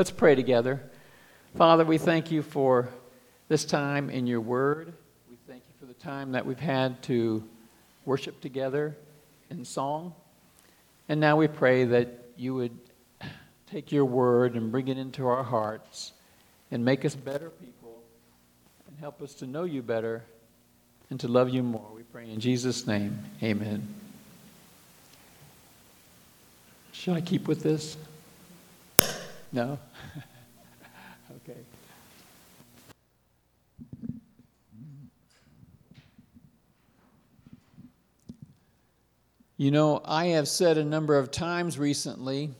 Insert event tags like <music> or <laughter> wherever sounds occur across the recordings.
Let's pray together. Father, we thank you for this time in your word. We thank you for the time that we've had to worship together in song. And now we pray that you would take your word and bring it into our hearts and make us better people and help us to know you better and to love you more. We pray in Jesus' name. Amen. Should I keep with this? No? <laughs> okay. You know, I have said a number of times recently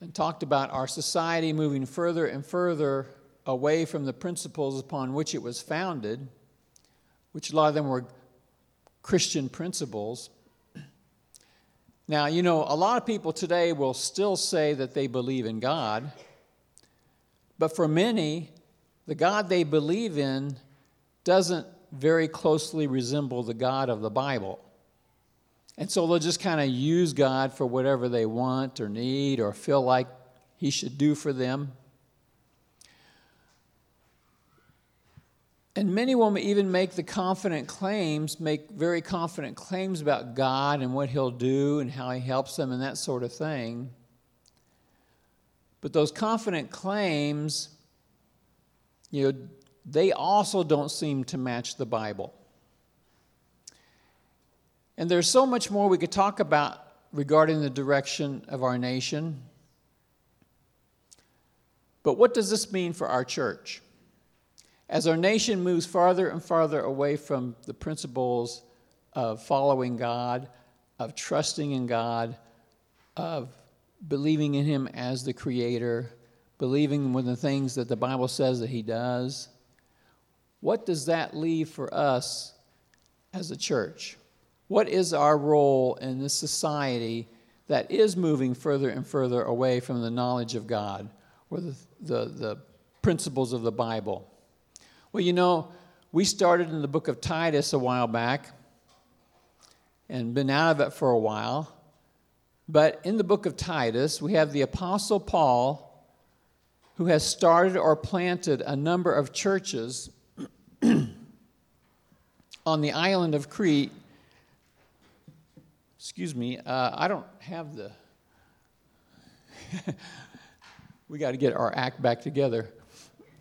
and talked about our society moving further and further away from the principles upon which it was founded, which a lot of them were Christian principles. Now, you know, a lot of people today will still say that they believe in God, but for many, the God they believe in doesn't very closely resemble the God of the Bible. And so they'll just kind of use God for whatever they want or need or feel like He should do for them. And many will even make the confident claims, make very confident claims about God and what He'll do and how He helps them and that sort of thing. But those confident claims, you know, they also don't seem to match the Bible. And there's so much more we could talk about regarding the direction of our nation. But what does this mean for our church? As our nation moves farther and farther away from the principles of following God, of trusting in God, of believing in Him as the Creator, believing in the things that the Bible says that He does, what does that leave for us as a church? What is our role in this society that is moving further and further away from the knowledge of God or the, the, the principles of the Bible? Well, you know, we started in the book of Titus a while back and been out of it for a while. But in the book of Titus, we have the Apostle Paul who has started or planted a number of churches <clears throat> on the island of Crete. Excuse me, uh, I don't have the. <laughs> we got to get our act back together.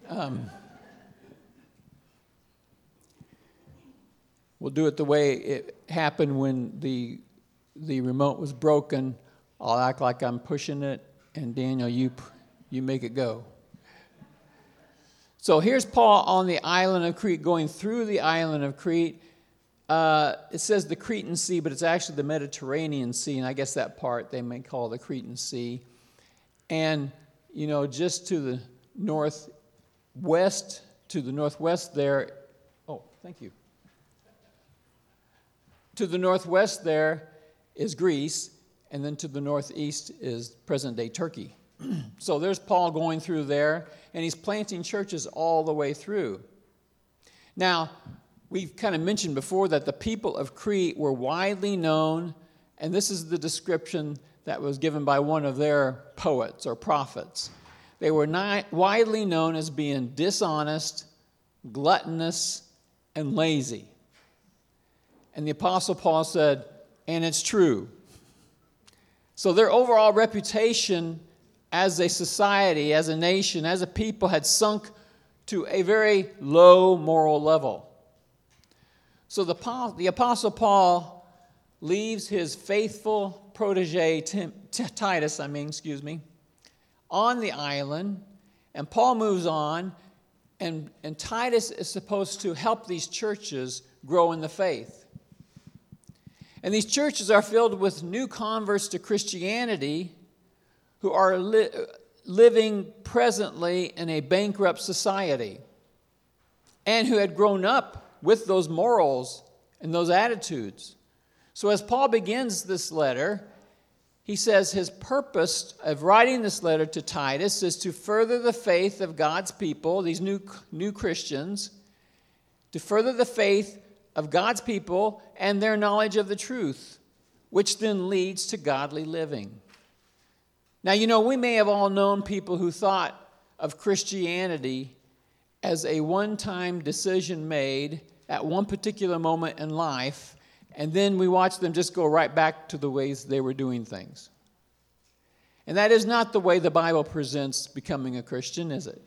Um, We'll do it the way it happened when the, the remote was broken. I'll act like I'm pushing it, and Daniel, you, you make it go. So here's Paul on the island of Crete, going through the island of Crete. Uh, it says the Cretan Sea, but it's actually the Mediterranean Sea, and I guess that part they may call the Cretan Sea. And, you know, just to the northwest, to the northwest there, oh, thank you. To the northwest, there is Greece, and then to the northeast is present day Turkey. <clears throat> so there's Paul going through there, and he's planting churches all the way through. Now, we've kind of mentioned before that the people of Crete were widely known, and this is the description that was given by one of their poets or prophets. They were widely known as being dishonest, gluttonous, and lazy. And the Apostle Paul said, and it's true. So their overall reputation as a society, as a nation, as a people had sunk to a very low moral level. So the, the Apostle Paul leaves his faithful protege, Tim, Titus, I mean, excuse me, on the island, and Paul moves on, and, and Titus is supposed to help these churches grow in the faith. And these churches are filled with new converts to Christianity who are li- living presently in a bankrupt society and who had grown up with those morals and those attitudes. So, as Paul begins this letter, he says his purpose of writing this letter to Titus is to further the faith of God's people, these new, new Christians, to further the faith of God's people and their knowledge of the truth, which then leads to godly living. Now, you know, we may have all known people who thought of Christianity as a one time decision made at one particular moment in life, and then we watch them just go right back to the ways they were doing things. And that is not the way the Bible presents becoming a Christian, is it?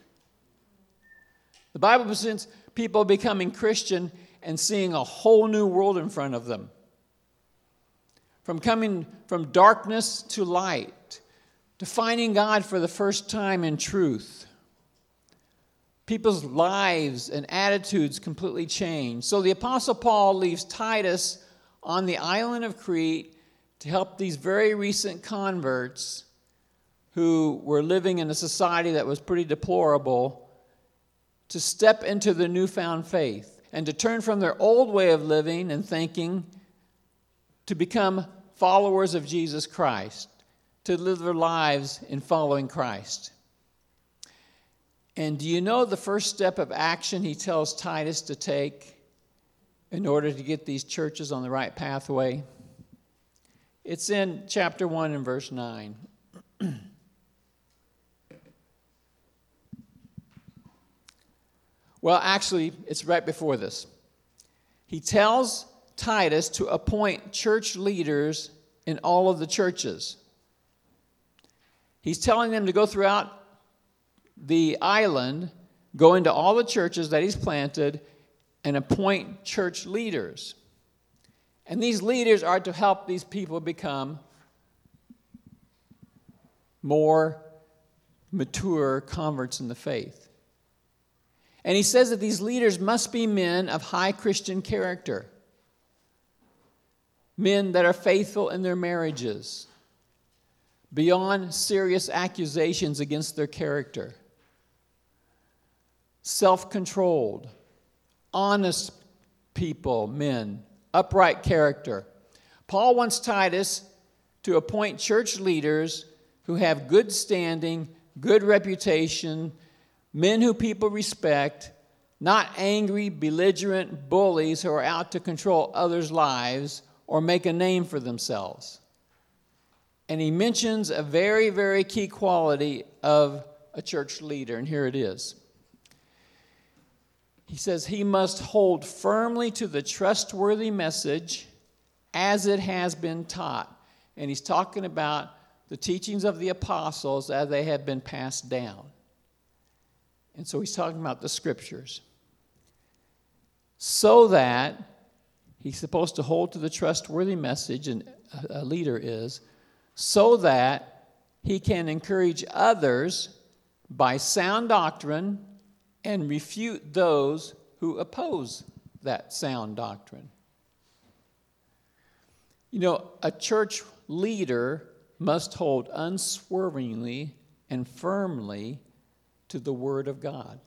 The Bible presents people becoming Christian and seeing a whole new world in front of them. From coming from darkness to light, to finding God for the first time in truth. People's lives and attitudes completely change. So the Apostle Paul leaves Titus on the island of Crete to help these very recent converts who were living in a society that was pretty deplorable to step into the newfound faith and to turn from their old way of living and thinking to become followers of Jesus Christ, to live their lives in following Christ. And do you know the first step of action he tells Titus to take in order to get these churches on the right pathway? It's in chapter 1 and verse 9. <clears throat> Well, actually, it's right before this. He tells Titus to appoint church leaders in all of the churches. He's telling them to go throughout the island, go into all the churches that he's planted, and appoint church leaders. And these leaders are to help these people become more mature converts in the faith. And he says that these leaders must be men of high Christian character, men that are faithful in their marriages, beyond serious accusations against their character, self controlled, honest people, men, upright character. Paul wants Titus to appoint church leaders who have good standing, good reputation, men who people respect, not angry, belligerent bullies who are out to control others' lives or make a name for themselves. And he mentions a very, very key quality of a church leader, and here it is. He says he must hold firmly to the trustworthy message as it has been taught. And he's talking about the teachings of the apostles as they have been passed down. And so he's talking about the scriptures. So that he's supposed to hold to the trustworthy message, and a leader is, so that he can encourage others by sound doctrine and refute those who oppose that sound doctrine. You know, a church leader must hold unswervingly and firmly to the Word of God.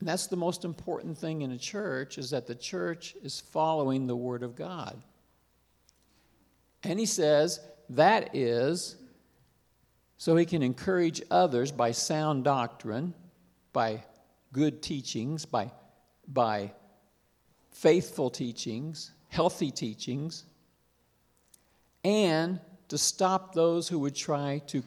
And that's the most important thing in a church is that the church is following the Word of God. And he says that is so he can encourage others by sound doctrine, by good teachings, by, by faithful teachings, healthy teachings, and to stop those who would try to,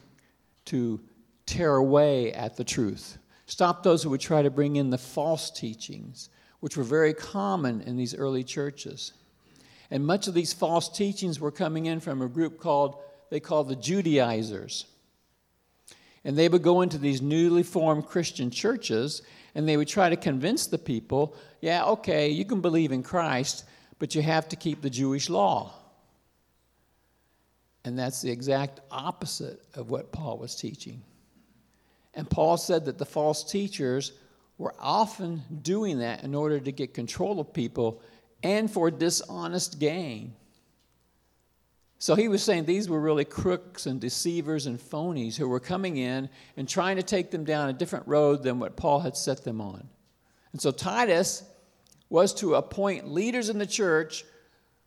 to tear away at the truth. Stop those who would try to bring in the false teachings, which were very common in these early churches. And much of these false teachings were coming in from a group called, they called the Judaizers. And they would go into these newly formed Christian churches and they would try to convince the people yeah, okay, you can believe in Christ, but you have to keep the Jewish law. And that's the exact opposite of what Paul was teaching. And Paul said that the false teachers were often doing that in order to get control of people and for dishonest gain. So he was saying these were really crooks and deceivers and phonies who were coming in and trying to take them down a different road than what Paul had set them on. And so Titus was to appoint leaders in the church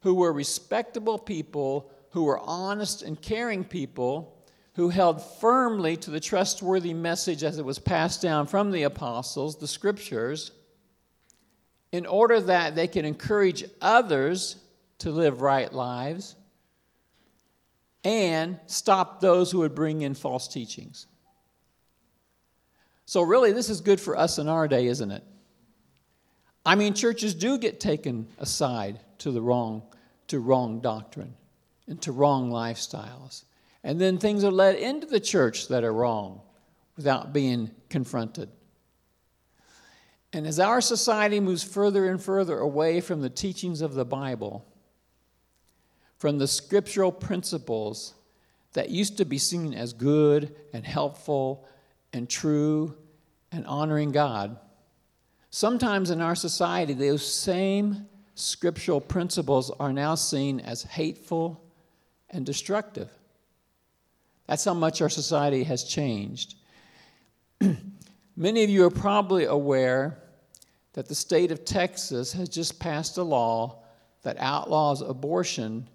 who were respectable people, who were honest and caring people, who held firmly to the trustworthy message as it was passed down from the apostles, the scriptures, in order that they could encourage others to live right lives and stop those who would bring in false teachings. So, really, this is good for us in our day, isn't it? I mean, churches do get taken aside to the wrong, to wrong doctrine and to wrong lifestyles. And then things are led into the church that are wrong without being confronted. And as our society moves further and further away from the teachings of the Bible, from the scriptural principles that used to be seen as good and helpful and true and honoring God, sometimes in our society, those same scriptural principles are now seen as hateful and destructive. That's how much our society has changed. <clears throat> Many of you are probably aware that the state of Texas has just passed a law that outlaws abortion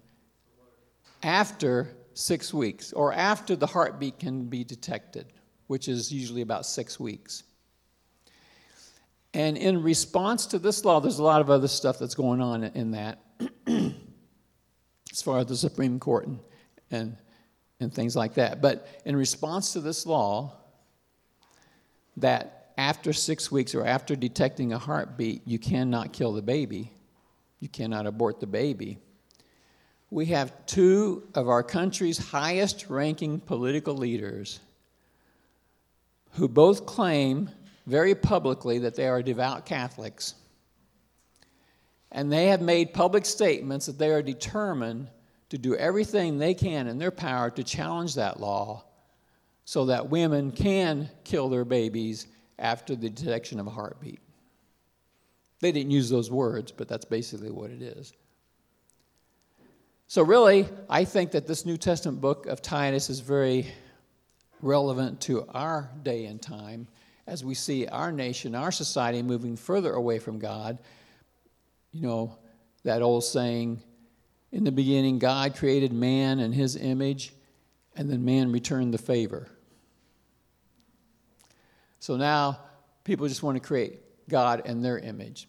after six weeks or after the heartbeat can be detected, which is usually about six weeks. And in response to this law, there's a lot of other stuff that's going on in that, <clears throat> as far as the Supreme Court and, and, and things like that. But in response to this law, that after six weeks or after detecting a heartbeat, you cannot kill the baby, you cannot abort the baby we have two of our country's highest ranking political leaders who both claim very publicly that they are devout Catholics. And they have made public statements that they are determined to do everything they can in their power to challenge that law so that women can kill their babies after the detection of a heartbeat. They didn't use those words, but that's basically what it is. So, really, I think that this New Testament book of Titus is very relevant to our day and time as we see our nation, our society moving further away from God. You know, that old saying, in the beginning, God created man in his image, and then man returned the favor. So now people just want to create God in their image.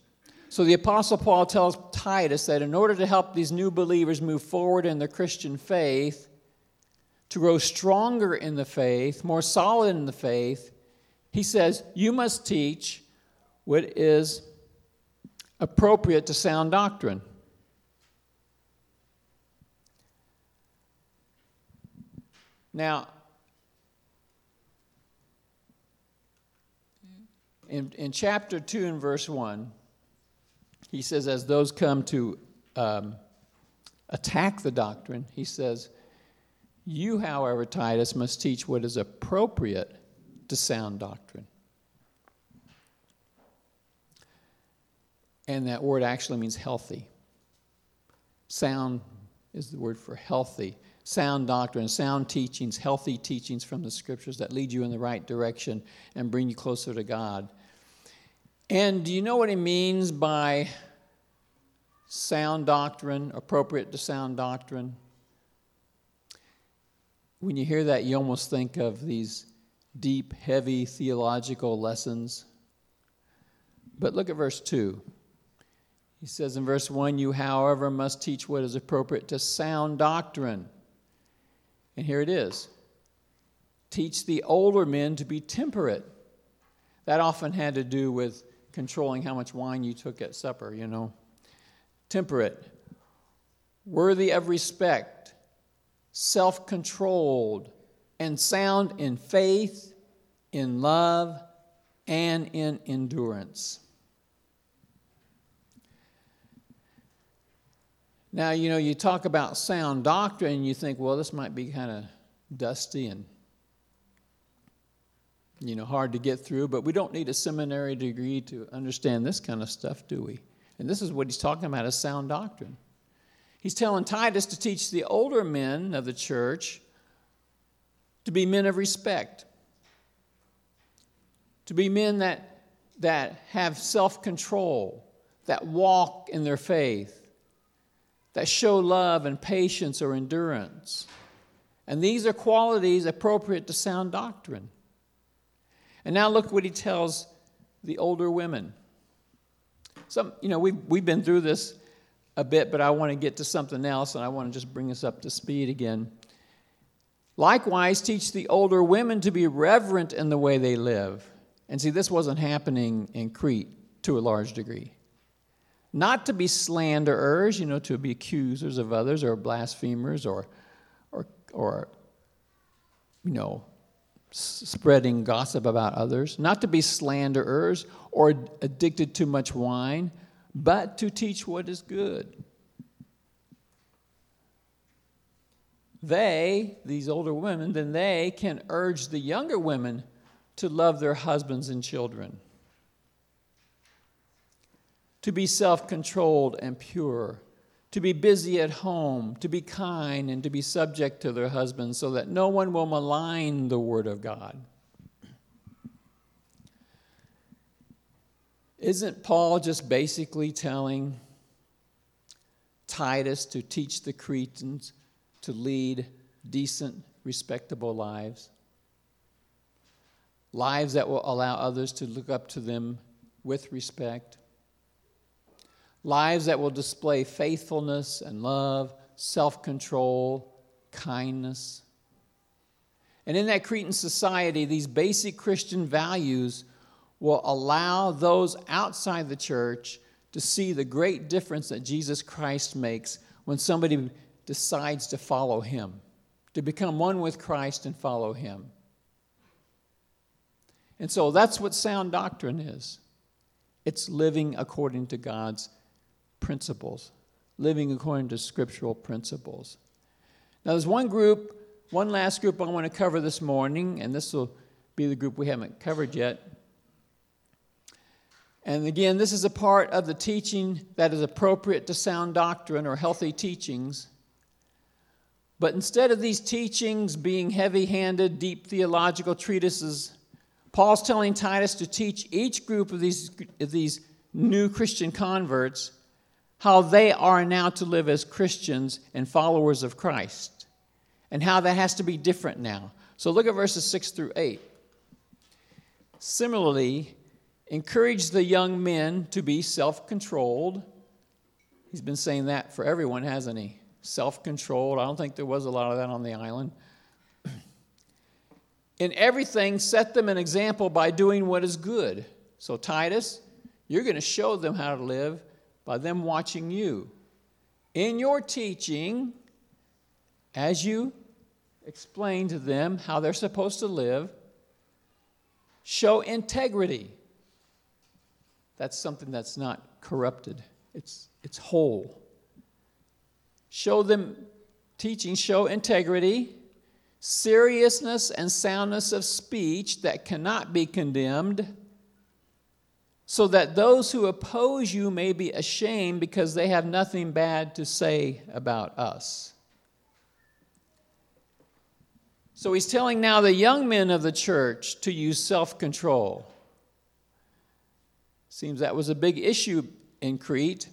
So the Apostle Paul tells Titus that in order to help these new believers move forward in their Christian faith, to grow stronger in the faith, more solid in the faith, he says, You must teach what is appropriate to sound doctrine. Now, in, in chapter 2 and verse 1, he says, as those come to um, attack the doctrine, he says, You, however, Titus, must teach what is appropriate to sound doctrine. And that word actually means healthy. Sound is the word for healthy. Sound doctrine, sound teachings, healthy teachings from the scriptures that lead you in the right direction and bring you closer to God. And do you know what he means by sound doctrine, appropriate to sound doctrine? When you hear that, you almost think of these deep, heavy theological lessons. But look at verse 2. He says in verse 1 You, however, must teach what is appropriate to sound doctrine. And here it is teach the older men to be temperate. That often had to do with controlling how much wine you took at supper, you know. Temperate, worthy of respect, self controlled, and sound in faith, in love, and in endurance. Now, you know, you talk about sound doctrine, you think, well, this might be kind of dusty and you know, hard to get through, but we don't need a seminary degree to understand this kind of stuff, do we? And this is what he's talking about as sound doctrine. He's telling Titus to teach the older men of the church to be men of respect, to be men that, that have self control, that walk in their faith, that show love and patience or endurance. And these are qualities appropriate to sound doctrine. And now look what he tells the older women. Some, you know, we've, we've been through this a bit, but I want to get to something else, and I want to just bring us up to speed again. Likewise, teach the older women to be reverent in the way they live. And see, this wasn't happening in Crete to a large degree. Not to be slanderers, you know, to be accusers of others or blasphemers or, or, or you know, spreading gossip about others. Not to be slanderers or addicted to much wine, but to teach what is good. They, these older women, then they can urge the younger women to love their husbands and children, to be self controlled and pure, to be busy at home, to be kind, and to be subject to their husbands, so that no one will malign the word of God. Isn't Paul just basically telling Titus to teach the Cretans to lead decent, respectable lives? Lives that will allow others to look up to them with respect. Lives that will display faithfulness and love, self control, kindness. And in that Cretan society, these basic Christian values will allow those outside the church to see the great difference that Jesus Christ makes when somebody decides to follow him, to become one with Christ and follow him. And so that's what sound doctrine is it's living according to God's principles, living according to scriptural principles. Now, there's one group, one last group I want to cover this morning, and this will be the group we haven't covered yet. And again, this is a part of the teaching that is appropriate to sound doctrine or healthy teachings. But instead of these teachings being heavy handed, deep theological treatises, Paul's telling Titus to teach each group of these, of these new Christian converts how they are now to live as Christians and followers of Christ, and how that has to be different now. So look at verses 6 through 8. Similarly, encourage the young men to be self controlled. He's been saying that for everyone, hasn't he? Self controlled. I don't think there was a lot of that on the island. <clears throat> In everything, set them an example by doing what is good. So, Titus, you're going to show them how to live by them watching you. In your teaching, as you explain to them how they're supposed to live, show integrity. That's something that's not corrupted, it's, it's whole. Show them teaching, show integrity, seriousness, and soundness of speech that cannot be condemned, so that those who oppose you may be ashamed because they have nothing bad to say about us. So he's telling now the young men of the church to use self control. Seems that was a big issue in Crete.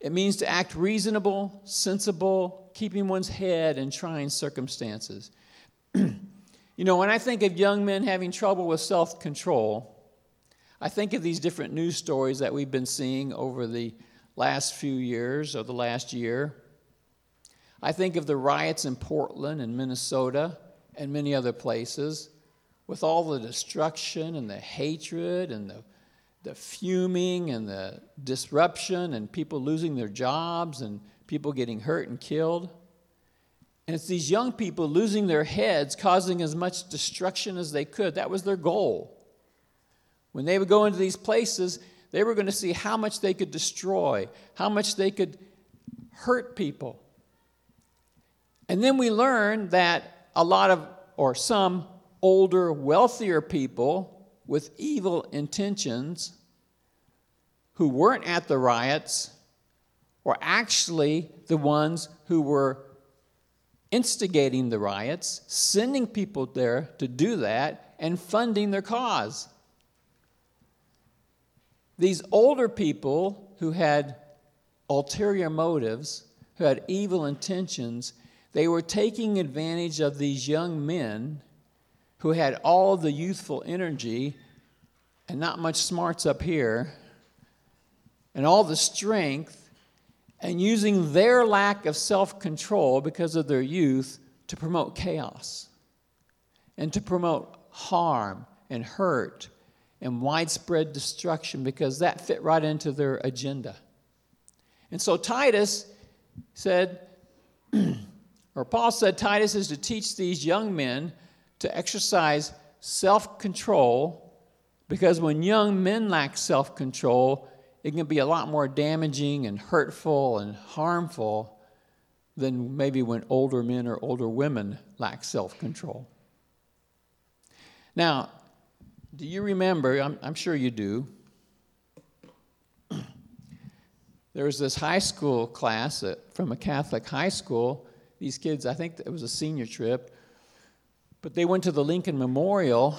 It means to act reasonable, sensible, keeping one's head in trying circumstances. <clears throat> you know, when I think of young men having trouble with self control, I think of these different news stories that we've been seeing over the last few years or the last year. I think of the riots in Portland and Minnesota and many other places with all the destruction and the hatred and the the fuming and the disruption and people losing their jobs and people getting hurt and killed. And it's these young people losing their heads, causing as much destruction as they could. That was their goal. When they would go into these places, they were going to see how much they could destroy, how much they could hurt people. And then we learned that a lot of, or some older, wealthier people with evil intentions who weren't at the riots were actually the ones who were instigating the riots, sending people there to do that, and funding their cause. These older people who had ulterior motives, who had evil intentions, they were taking advantage of these young men who had all the youthful energy and not much smarts up here, and all the strength, and using their lack of self control because of their youth to promote chaos and to promote harm and hurt and widespread destruction because that fit right into their agenda. And so Titus said, <clears throat> or Paul said, Titus is to teach these young men to exercise self control because when young men lack self control, it can be a lot more damaging and hurtful and harmful than maybe when older men or older women lack self control. Now, do you remember? I'm, I'm sure you do. <clears throat> there was this high school class at, from a Catholic high school. These kids, I think it was a senior trip, but they went to the Lincoln Memorial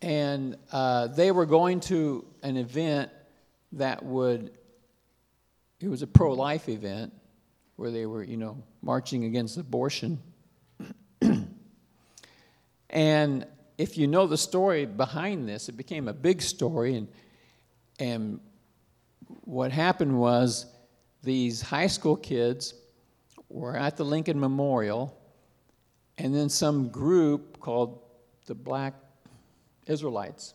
and uh, they were going to an event that would, it was a pro life event where they were, you know, marching against abortion. <clears throat> and if you know the story behind this, it became a big story. And, and what happened was these high school kids were at the Lincoln Memorial, and then some group called the Black Israelites,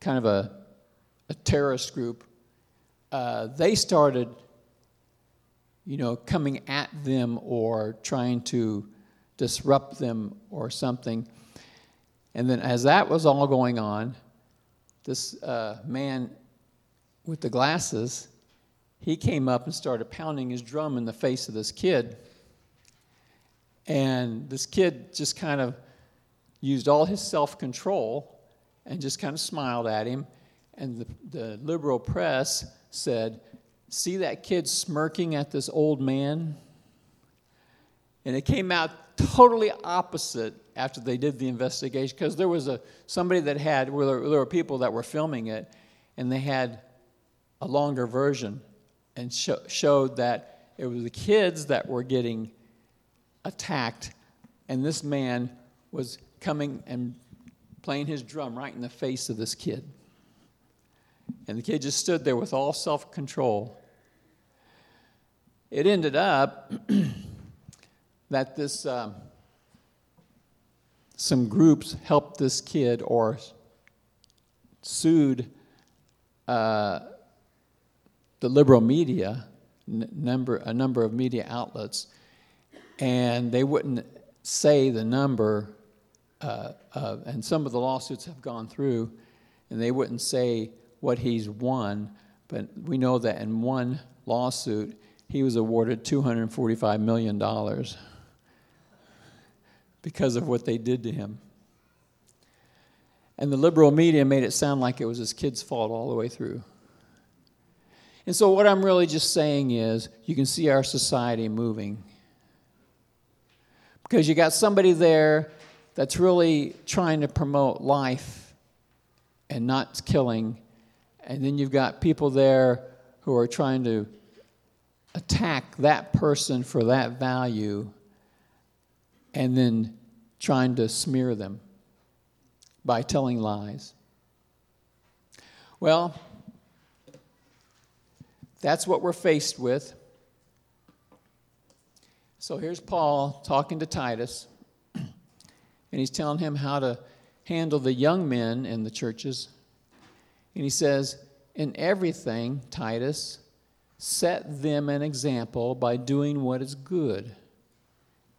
kind of a, a terrorist group, uh, they started, you know, coming at them or trying to disrupt them or something. And then, as that was all going on, this uh, man with the glasses, he came up and started pounding his drum in the face of this kid. And this kid just kind of used all his self control and just kind of smiled at him. And the, the liberal press said, See that kid smirking at this old man? And it came out totally opposite after they did the investigation because there was a somebody that had well, there, there were people that were filming it and they had a longer version and sh- showed that it was the kids that were getting attacked and this man was coming and playing his drum right in the face of this kid. And the kid just stood there with all self control. It ended up that this, um, some groups helped this kid or sued uh, the liberal media, n- number, a number of media outlets, and they wouldn't say the number uh, uh, and some of the lawsuits have gone through, and they wouldn't say what he's won, but we know that in one lawsuit, he was awarded $245 million because of what they did to him. And the liberal media made it sound like it was his kid's fault all the way through. And so, what I'm really just saying is, you can see our society moving. Because you got somebody there that's really trying to promote life and not killing. And then you've got people there who are trying to attack that person for that value and then trying to smear them by telling lies. Well, that's what we're faced with. So here's Paul talking to Titus <clears throat> and he's telling him how to handle the young men in the churches. And he says, In everything, Titus, set them an example by doing what is good.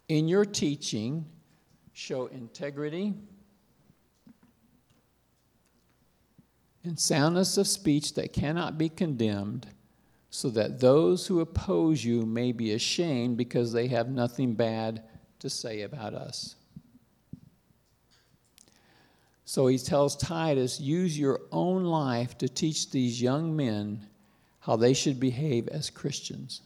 In your teaching, show integrity and soundness of speech that cannot be condemned, so that those who oppose you may be ashamed because they have nothing bad to say about us. So he tells Titus, use your own life to teach these young men how they should behave as Christians.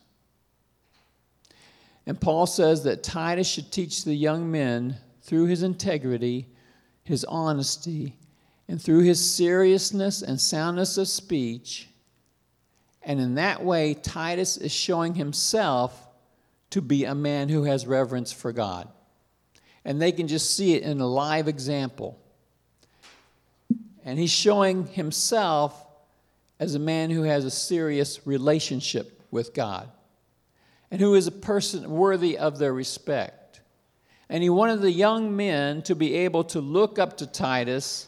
And Paul says that Titus should teach the young men through his integrity, his honesty, and through his seriousness and soundness of speech. And in that way, Titus is showing himself to be a man who has reverence for God. And they can just see it in a live example. And he's showing himself as a man who has a serious relationship with God and who is a person worthy of their respect. And he wanted the young men to be able to look up to Titus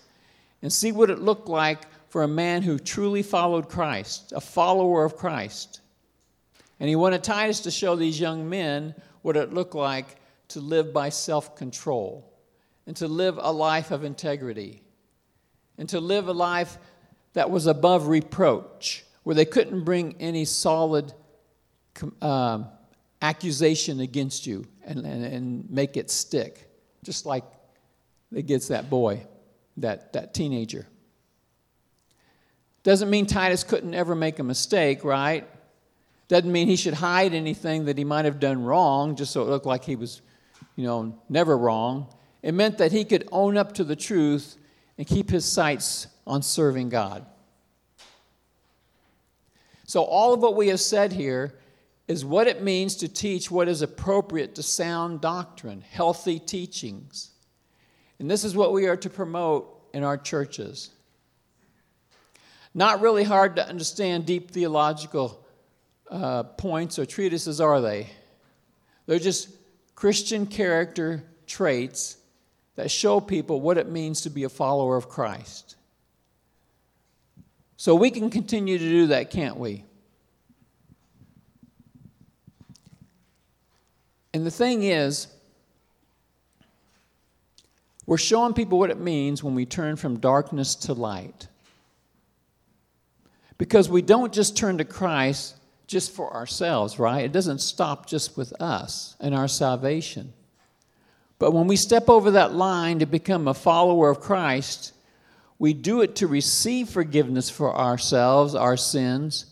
and see what it looked like for a man who truly followed Christ, a follower of Christ. And he wanted Titus to show these young men what it looked like to live by self control and to live a life of integrity and to live a life that was above reproach, where they couldn't bring any solid uh, accusation against you and, and, and make it stick, just like it gets that boy, that, that teenager. Doesn't mean Titus couldn't ever make a mistake, right? Doesn't mean he should hide anything that he might have done wrong just so it looked like he was, you know, never wrong. It meant that he could own up to the truth and keep his sights on serving God. So, all of what we have said here is what it means to teach what is appropriate to sound doctrine, healthy teachings. And this is what we are to promote in our churches. Not really hard to understand deep theological uh, points or treatises, are they? They're just Christian character traits that show people what it means to be a follower of Christ. So we can continue to do that, can't we? And the thing is, we're showing people what it means when we turn from darkness to light. Because we don't just turn to Christ just for ourselves, right? It doesn't stop just with us and our salvation. But when we step over that line to become a follower of Christ, we do it to receive forgiveness for ourselves, our sins,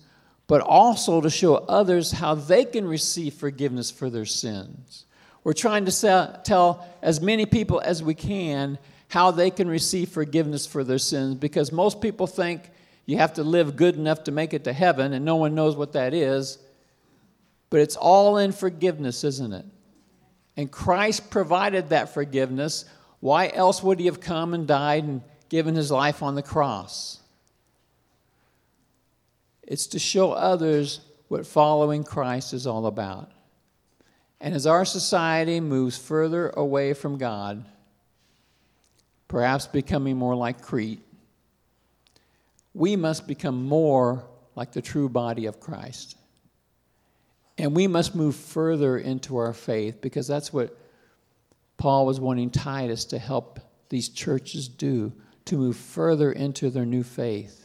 but also to show others how they can receive forgiveness for their sins. We're trying to sell, tell as many people as we can how they can receive forgiveness for their sins because most people think you have to live good enough to make it to heaven, and no one knows what that is. But it's all in forgiveness, isn't it? And Christ provided that forgiveness. Why else would he have come and died and given his life on the cross? It's to show others what following Christ is all about. And as our society moves further away from God, perhaps becoming more like Crete, we must become more like the true body of Christ. And we must move further into our faith because that's what Paul was wanting Titus to help these churches do to move further into their new faith.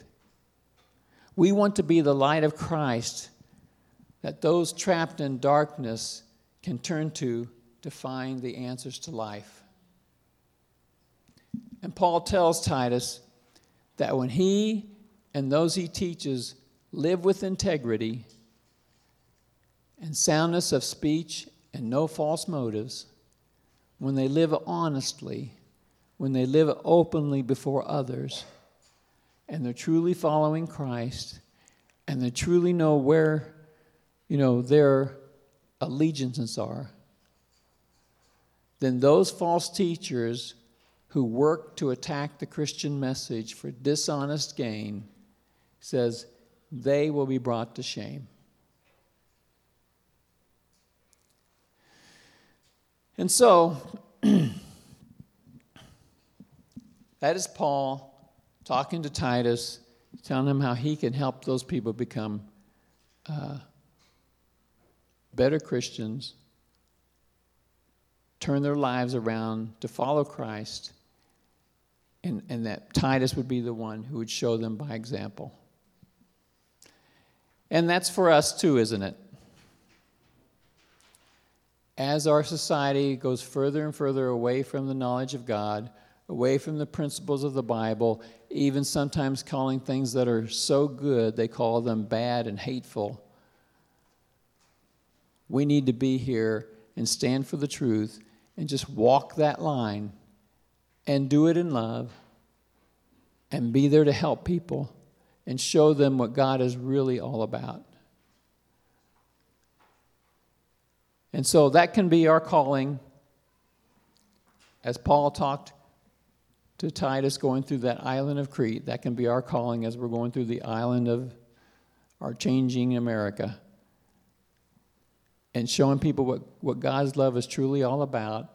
We want to be the light of Christ that those trapped in darkness can turn to to find the answers to life. And Paul tells Titus that when he and those he teaches live with integrity, and soundness of speech and no false motives, when they live honestly, when they live openly before others, and they're truly following Christ, and they truly know where, you know, their allegiances are, then those false teachers who work to attack the Christian message for dishonest gain says they will be brought to shame. And so, <clears throat> that is Paul talking to Titus, telling him how he can help those people become uh, better Christians, turn their lives around to follow Christ, and, and that Titus would be the one who would show them by example. And that's for us too, isn't it? as our society goes further and further away from the knowledge of God, away from the principles of the Bible, even sometimes calling things that are so good, they call them bad and hateful. We need to be here and stand for the truth and just walk that line and do it in love and be there to help people and show them what God is really all about. And so that can be our calling. As Paul talked to Titus going through that island of Crete, that can be our calling as we're going through the island of our changing America. And showing people what, what God's love is truly all about,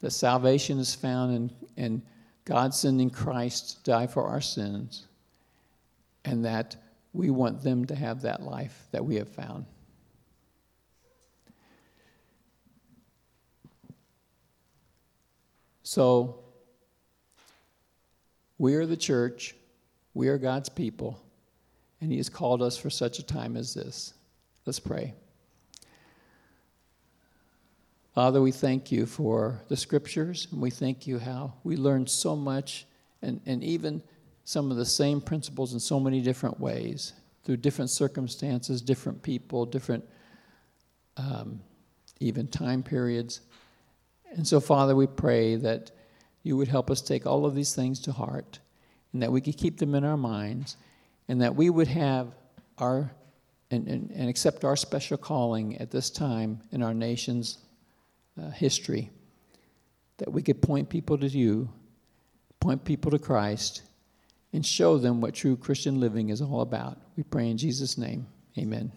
that salvation is found in, in God sending Christ to die for our sins, and that we want them to have that life that we have found. So, we are the church, we are God's people, and He has called us for such a time as this. Let's pray. Father, we thank you for the scriptures, and we thank you how we learn so much and, and even some of the same principles in so many different ways through different circumstances, different people, different um, even time periods. And so, Father, we pray that you would help us take all of these things to heart and that we could keep them in our minds and that we would have our and, and, and accept our special calling at this time in our nation's uh, history that we could point people to you, point people to Christ, and show them what true Christian living is all about. We pray in Jesus' name. Amen.